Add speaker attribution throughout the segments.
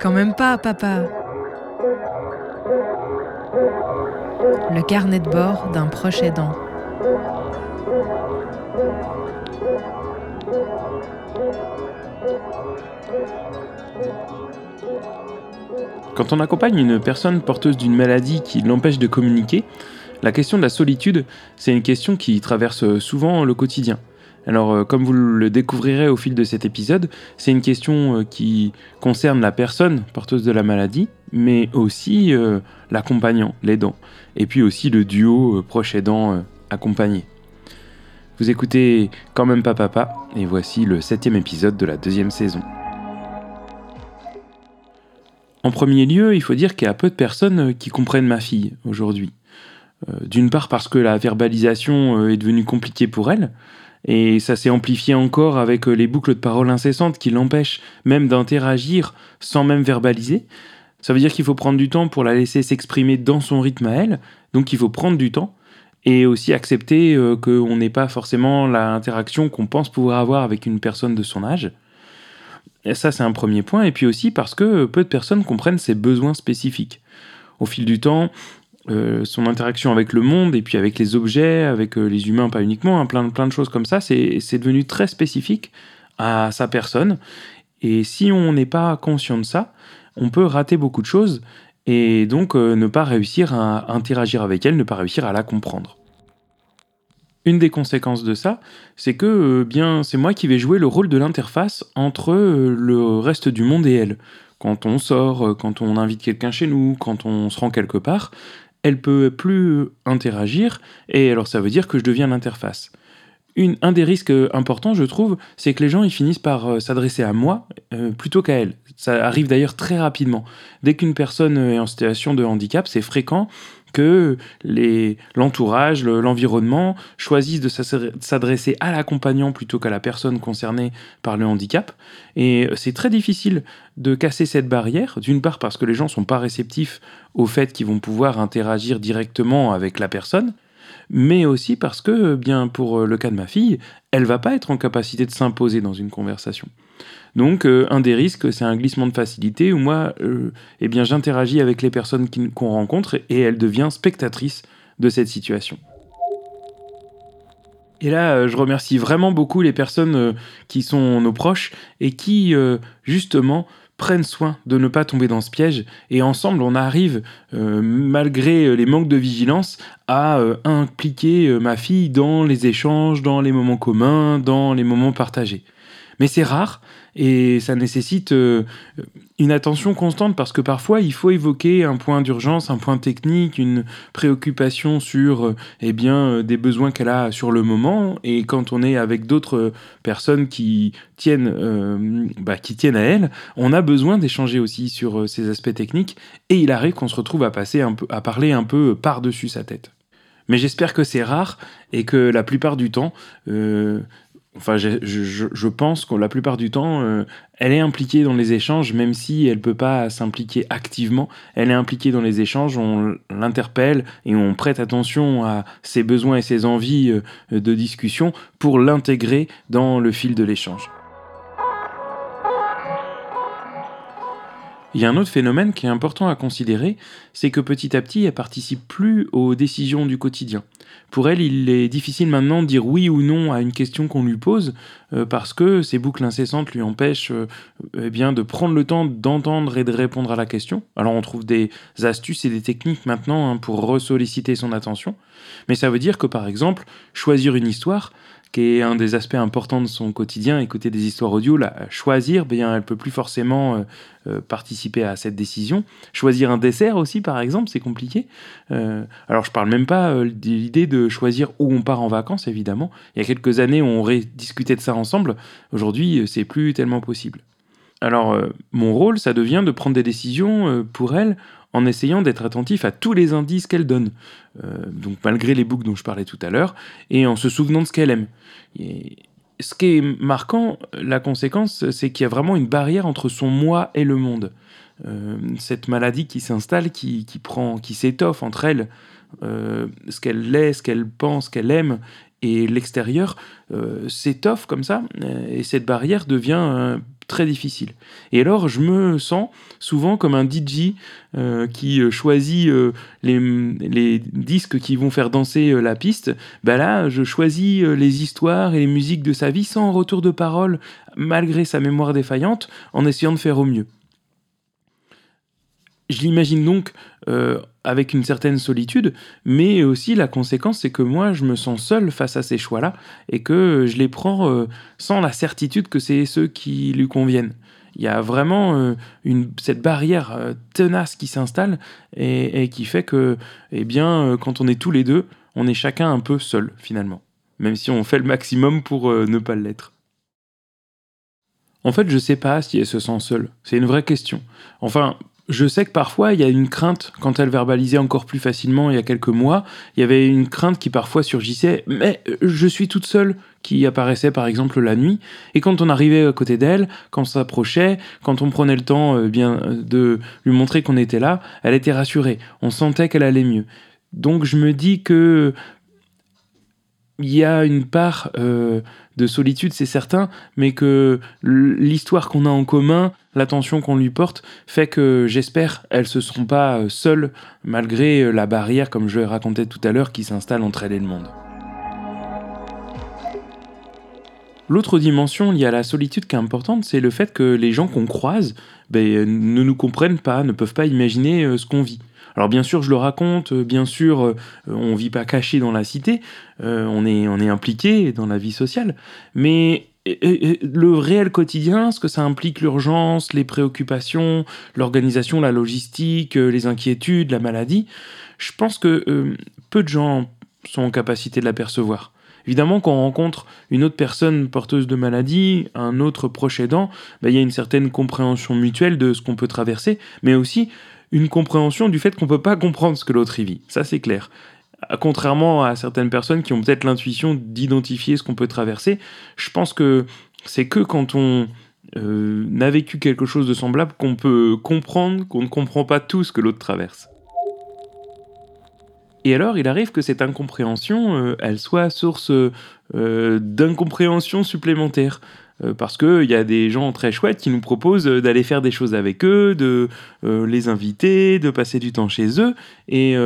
Speaker 1: Quand même pas, papa. Le carnet de bord d'un proche aidant.
Speaker 2: Quand on accompagne une personne porteuse d'une maladie qui l'empêche de communiquer, la question de la solitude, c'est une question qui traverse souvent le quotidien. Alors, euh, comme vous le découvrirez au fil de cet épisode, c'est une question euh, qui concerne la personne porteuse de la maladie, mais aussi euh, l'accompagnant, l'aidant, et puis aussi le duo proche aidant accompagné. Vous écoutez Quand même pas papa, et voici le septième épisode de la deuxième saison. En premier lieu, il faut dire qu'il y a peu de personnes qui comprennent ma fille aujourd'hui. D'une part parce que la verbalisation est devenue compliquée pour elle, et ça s'est amplifié encore avec euh, les boucles de paroles incessantes qui l'empêchent même d'interagir sans même verbaliser. Ça veut dire qu'il faut prendre du temps pour la laisser s'exprimer dans son rythme à elle, donc il faut prendre du temps et aussi accepter euh, qu'on n'ait pas forcément l'interaction qu'on pense pouvoir avoir avec une personne de son âge. Et ça, c'est un premier point. Et puis aussi parce que peu de personnes comprennent ses besoins spécifiques. Au fil du temps, euh, son interaction avec le monde et puis avec les objets, avec euh, les humains, pas uniquement, hein, plein, de choses comme ça, c'est devenu très spécifique à sa personne. Et si on n'est pas conscient de ça, on peut rater beaucoup de choses et donc euh, ne pas réussir à interagir avec elle, ne pas réussir à la comprendre. Une des conséquences de ça, c'est que bien c'est moi qui vais jouer le rôle de l'interface entre le reste du monde et elle. Quand on sort, quand on invite quelqu'un chez nous, quand on se rend quelque part, elle peut plus interagir, et alors ça veut dire que je deviens l'interface. un des risques importants, je trouve, c'est que les gens ils finissent par euh, s'adresser à moi euh, plutôt qu'à elle. Ça arrive d'ailleurs très rapidement. Dès qu'une personne est en situation de handicap, c'est fréquent que l'entourage, l'environnement choisissent de s'adresser à l'accompagnant plutôt qu'à la personne concernée par le handicap. Et c'est très difficile de casser cette barrière, d'une part parce que les gens ne sont pas réceptifs au fait qu'ils vont pouvoir interagir directement avec la personne, mais aussi parce que, bien pour le cas de ma fille, elle va pas être en capacité de s'imposer dans une conversation. Donc, euh, un des risques, c'est un glissement de facilité où moi, euh, eh bien, j'interagis avec les personnes qu'on rencontre et elle devient spectatrice de cette situation. Et là, euh, je remercie vraiment beaucoup les personnes qui sont nos proches et qui, justement, prennent soin de ne pas tomber dans ce piège. Et ensemble, on arrive, malgré les manques de vigilance, à impliquer ma fille dans les échanges, dans les moments communs, dans les moments partagés. Mais c'est rare et ça nécessite euh, une attention constante parce que parfois il faut évoquer un point d'urgence, un point technique, une préoccupation sur euh, eh bien euh, des besoins qu'elle a sur le moment et quand on est avec d'autres personnes qui tiennent bah, qui tiennent à elle, on a besoin d'échanger aussi sur ces aspects techniques et il arrive qu'on se retrouve à passer un peu à parler un peu par-dessus sa tête. Mais j'espère que c'est rare et que la plupart du temps, Enfin, je, je, pense que la plupart du temps, euh, elle est impliquée dans les échanges, même si elle peut pas s'impliquer activement. Elle est impliquée dans les échanges, on l'interpelle et on prête attention à ses besoins et ses envies euh, de discussion pour l'intégrer dans le fil de l'échange. Il y a un autre phénomène qui est important à considérer, c'est que petit à petit, elle participe plus aux décisions du quotidien. Pour elle, il est difficile maintenant de dire oui ou non à une question qu'on lui pose, euh, parce que ces boucles incessantes lui empêchent euh, eh de prendre le temps d'entendre et de répondre à la question. Alors on trouve des astuces et des techniques maintenant hein, pour ressolliciter son attention, mais ça veut dire que par exemple, choisir une histoire, qui est un des aspects importants de son quotidien, écouter des histoires audio, la choisir, bien elle peut plus forcément euh, euh, participer à cette décision. Choisir un dessert aussi, par exemple, c'est compliqué. Euh, alors je parle même pas de l'idée de choisir où on part en vacances, évidemment. Il y a quelques années, on aurait discuté de ça ensemble. Aujourd'hui, c'est plus tellement possible. Alors mon rôle, ça devient de prendre des décisions pour elle en essayant d'être attentif à tous les indices qu'elle donne, euh, donc malgré les boucles dont je parlais tout à l'heure, et en se souvenant de ce qu'elle aime. ce qui est marquant, la conséquence, c'est qu'il y a vraiment une barrière entre son moi et le monde. Euh, cette maladie qui s'installe, qui, prend, qui s'étoffe entre elle, euh, ce qu'elle est, ce qu'elle pense, ce qu'elle aime, et l'extérieur s'étoffe comme ça, et cette barrière devient très difficile. Et alors, je me sens souvent comme un DJ euh, qui euh, choisit euh, les, disques qui vont faire danser la piste. Bah là, je choisis les histoires et les musiques de sa vie sans retour de parole, malgré sa mémoire défaillante, en essayant de faire au mieux. Je l'imagine donc avec une certaine solitude, mais aussi la conséquence, c'est que moi, je me sens seul face à ces choix-là et que je les prends sans la certitude que c'est ceux qui lui conviennent. Il y a vraiment une, cette barrière tenace qui s'installe et, qui fait que, eh bien, quand on est tous les deux, on est chacun un peu seul finalement, même si on fait le maximum pour ne pas l'être. En fait, je sais pas si elle se sent seule. C'est une vraie question. Enfin, je sais que parfois il y a une crainte, quand elle verbalisait encore plus facilement il y a quelques mois, il y avait une crainte qui parfois surgissait, mais euh, je suis toute seule, qui apparaissait par exemple la nuit, et quand on arrivait à côté d'elle, quand on s'approchait, quand on prenait le temps euh, bien de lui montrer qu'on était là, elle était rassurée, on sentait qu'elle allait mieux. Donc je me dis que il y a une part euh, de solitude, c'est certain, mais que l'histoire qu'on a en commun, l'attention qu'on lui porte, fait que j'espère elles se seront pas euh, seules, malgré euh, la barrière, comme je raconté tout à l'heure, qui s'installe entre elles et le monde. L'autre dimension liée à la solitude qui est importante, c'est le fait que les gens qu'on croise ben, ne nous comprennent pas, ne peuvent pas imaginer ce qu'on vit. Alors bien sûr, je le raconte, euh, bien sûr, euh, on vit pas caché dans la cité, euh, on est impliqué dans la vie sociale, mais le réel quotidien, ce que ça implique l'urgence, les préoccupations, l'organisation, la logistique, les inquiétudes, la maladie, je pense que peu de gens sont en capacité de l'apercevoir. Évidemment, quand on rencontre une autre personne porteuse de maladie, un autre proche aidant, bah, il y a une certaine compréhension mutuelle de ce qu'on peut traverser, mais aussi une compréhension du fait qu'on ne peut pas comprendre ce que l'autre y vit. Ça, c'est clair. Contrairement à certaines personnes qui ont peut-être l'intuition d'identifier ce qu'on peut traverser, je pense que c'est que quand on euh, a vécu quelque chose de semblable qu'on peut comprendre qu'on ne comprend pas tout ce que l'autre traverse. Et alors, il arrive que cette incompréhension, euh, elle soit source euh, d'incompréhension supplémentaire. Euh, parce qu'il y a des gens très chouettes qui nous proposent euh, d'aller faire des choses avec eux, de euh, les inviter, de passer du temps chez eux. Et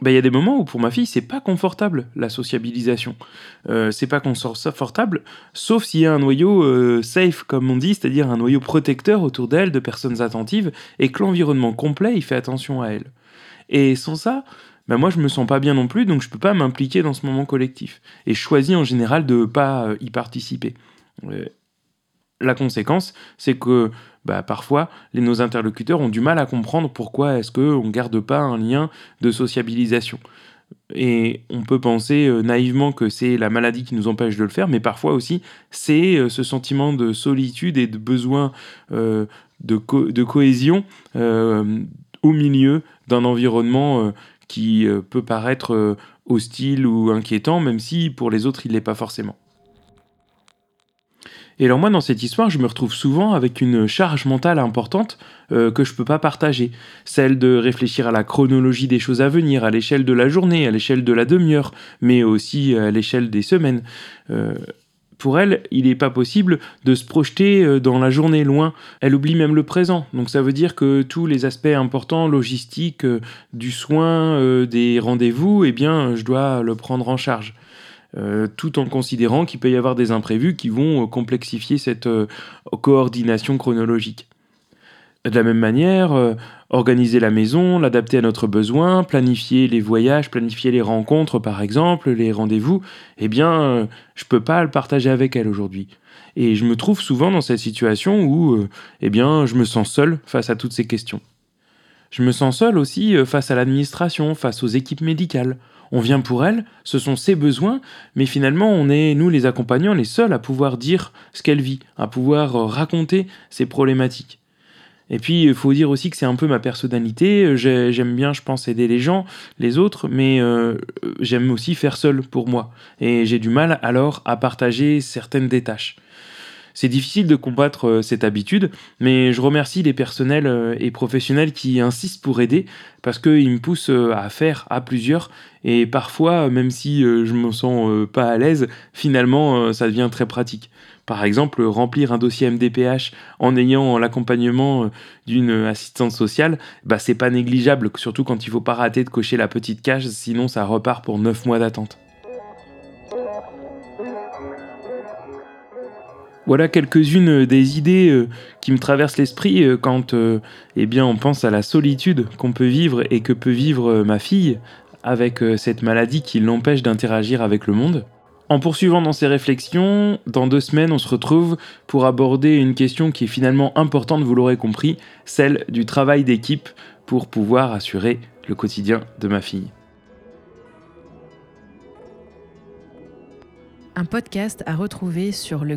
Speaker 2: bah, il y a des moments où pour ma fille, c'est pas confortable la sociabilisation. c'est pas confortable, sauf s'il y a un noyau safe, comme on dit, c'est-à-dire un noyau protecteur autour d'elle, de personnes attentives, et que l'environnement complet, il fait attention à elle. Et sans ça, bah, moi je me sens pas bien non plus, donc je peux pas m'impliquer dans ce moment collectif. Et je choisis en général de pas y participer. La conséquence, c'est que bah, parfois, les, nos interlocuteurs ont du mal à comprendre pourquoi est-ce qu'on ne garde pas un lien de sociabilisation. Et on peut penser euh, naïvement que c'est la maladie qui nous empêche de le faire, mais parfois aussi, c'est euh, ce sentiment de solitude et de besoin euh, de, cohésion au milieu d'un environnement qui peut paraître hostile ou inquiétant, même si pour les autres, il ne l'est pas forcément. Et alors moi, dans cette histoire, je me retrouve souvent avec une charge mentale importante euh, que je peux pas partager. Celle de réfléchir à la chronologie des choses à venir, à l'échelle de la journée, à l'échelle de la demi-heure, mais aussi à l'échelle des semaines. Euh, pour elle, il n'est pas possible de se projeter euh, dans la journée loin. Elle oublie même le présent. Donc ça veut dire que tous les aspects importants, logistiques, du soin, des rendez-vous, eh bien, je dois le prendre en charge. Euh, tout en considérant qu'il peut y avoir des imprévus qui vont euh, complexifier cette euh, coordination chronologique. De la même manière, organiser la maison, l'adapter à notre besoin, planifier les voyages, planifier les rencontres par exemple, les rendez-vous, eh bien, je peux pas le partager avec elle aujourd'hui. Et je me trouve souvent dans cette situation où, eh bien, je me sens seul face à toutes ces questions. Je me sens seul aussi face à l'administration, face aux équipes médicales on vient pour elle, ce sont ses besoins, mais finalement on est, nous les accompagnants, les seuls à pouvoir dire ce qu'elle vit, à pouvoir euh, raconter ses problématiques. Et puis il faut dire aussi que c'est un peu ma personnalité, j'aime bien je pense aider les gens, les autres, mais euh, j'aime aussi faire seul pour moi. Et j'ai du mal alors à partager certaines des tâches. C'est difficile de combattre cette habitude, mais je remercie les personnels et professionnels qui insistent pour aider parce qu'ils me poussent à faire à plusieurs et parfois, même si je me sens pas à l'aise, finalement ça devient très pratique. Par exemple, remplir un dossier MDPH en ayant l'accompagnement euh, d'une assistante sociale, bah c'est pas négligeable, surtout quand il faut pas rater de cocher la petite cage, sinon ça repart pour 9 mois d'attente. Voilà quelques-unes des idées euh, qui me traversent l'esprit euh, quand eh bien, on pense à la solitude qu'on peut vivre et que peut vivre ma fille avec cette maladie qui l'empêche d'interagir avec le monde. En poursuivant dans ces réflexions, dans deux semaines, on se retrouve pour aborder une question qui est finalement importante, vous l'aurez compris, celle du travail d'équipe pour pouvoir assurer le quotidien de ma fille.
Speaker 1: Un podcast à retrouver sur le.